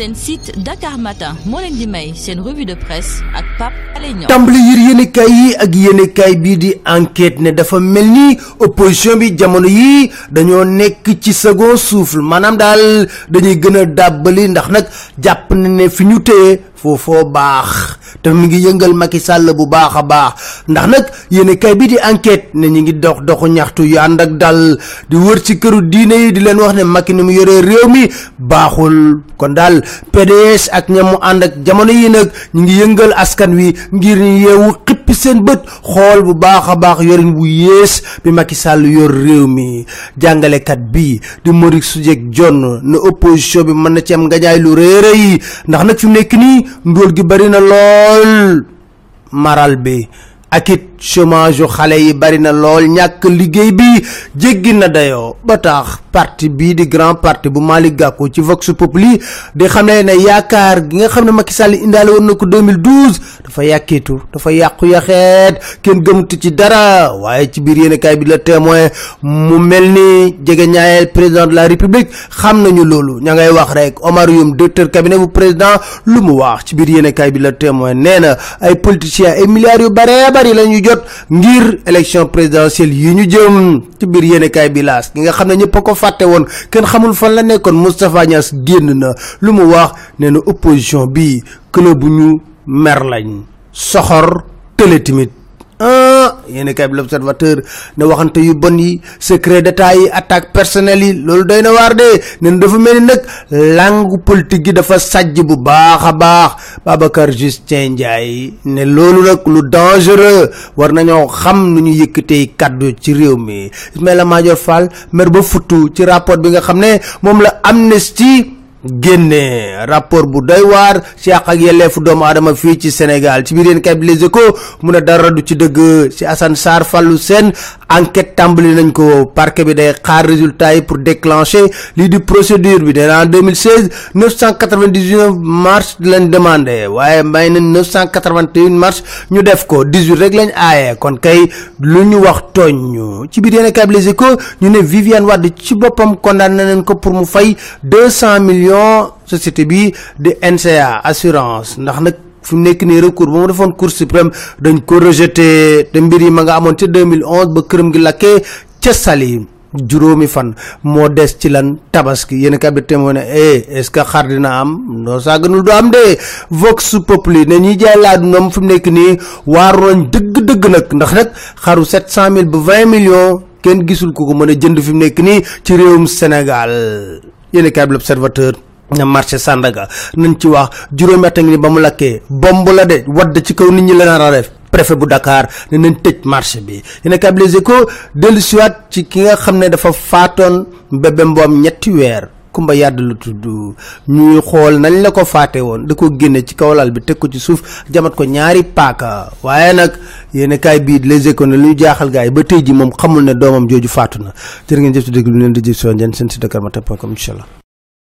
seen site Dakar Matin moo leen di may seen revue de presse ak Pape Alé Niang. Tàmbali yër yéenekaay yi ak yéenekaay bii di enquête ne dafa mel opposition bi jamono yi dañoo nekk ci second souffle. Maanaam daal dañuy gën a dàbbali ndax nag jàpp ne fi ñu foofoo baax te mi ngi yëngal Macky Sall bu baax a baax ndax nag yéenekaay bi di enquête ne ñu ngi dox doxu ñaxtu yu ak dal di wër ci këru diine yi di leen wax ne Macky ni mu yoree réew mi baaxul kon PDS ak ñam mu ànd ak jamono yi nag ñu ngi yëngal askan wi ngir yeewu xippi seen bët. Xool bu baax a baax yorin bu yées bi Macky Sall yor réew mi. Jàngalekat bi di Morick Soudieck Dione ne opposition bi mën na ci am ngañaay lu rëy rëy. Ndax nag fi mu nekk nii ndóol gi bari na lool. Maral bi ak it chômage yu xale yi bari na lool ñàkk liggéey bi jéggi na dayoo. Ba tax parti bii di grand parti bu Malick Gakou ci Vox Populi di xam ne ne yaakaar gi nga xam ne Macky Sall indaale woon na ko 2012 dafa yàkkiitu dafa yàqu yaxeet kenn gëmatu ci dara. Waaye ci biir yéenekaay bi la témoin mu mel ni jege ñaayeel président de la république xam nañu loolu. Ña ngay wax rek Omar Youm directeur cabinet bu président lu mu wax ci biir yéenekaay bi la témoin nee na ay politiciens ay milliards yu bare bari la ñu jot ngir élection présidentielle yi ñu jëm ci biir yéenekaay bi laas. Gi nga xam ne ñëpp ko fàtte woon kenn xamul fan la nekkoon Moustapha Niass génn na. Lu mu wax nee opposition bi club ñu mer lañ. Soxor tële tamit ah yéen kay bi l'observateur ne waxante yu bon yi secret d'état yi attaque personnelle yi loolu doy na de. Ne dafa mel ni langue politique gi dafa sajj bu baax baax Babacar Justin Ndiaye ne loolu nag lu dangereux war nañoo xam nu ñu yëkkatee kaddu ci réew mi. Ismaïla Madior Fall mer ba futtu ci rapport bi nga la Amnesty génne rapport bu doy waar ci àq ak yelleefu doomu aadama fii ci Sénégal ci biir kay Les Échos mu ne dara du ci dëgg ci Assane Fallou Sène enquête tàmbali nañ ko parquet bi day xaar résultat yi pour déclencher lii di procédure bi en 2016 999 marches lañ demandé waaye may nañ 981 marches ñu def ko 18 rek lañ aaye kon kay lu ñu wax tooñ ci biir kay Les Échos ñu ne Viviane Wade ci boppam condamné nañ ko pour mu fay 200 millions société bi di NCA assurance. Ndax nag fi mu nekk nii recours ba mu defoon cour suprême dañ ko rejeté. Te mbir yi ma nga amoon ca 2011 ba këram gi lakkee ca Saly. Juróomi fan moo des ci lan tabaski. Yéen kabit moo ne eh est ce que xar dina am? Noo sàgganul du am de. Vox populi ne ñuy jaay laa noom fi nekk nii waaru nañ dëgg-dëgg nag. Ndax nag xaru 700 mille ba 20 millions kenn gisul ko jënd fi ci réewum Sénégal yéen kay l'observateur na marché Sandaga. Nañ ci wax juróomi at ngi ba mu lakkee bomb la de wadd ci kaw nit ñi la nar a def. Préfet bu Dakar ne nañ tëj marché bi. Yéen kay Les Échos dellu siwaat ci ki nga xam dafa faatoon bébé mboom ñetti weer kumba yàdd lu tudd ñuy xool nañ la ko faate woon da ko génne ci kaw lal bi teg ko ci suuf jamat ko ñaari paaka. Waaye nag yéen kaay bii Les Échos ne lu jaaxal gars yi ba tey ji moom xamul ne doomam jooju faatu na. Jërë ngeen jëf ci dégg lu leen di jëf si woon seen site dakarmatin.com incha allah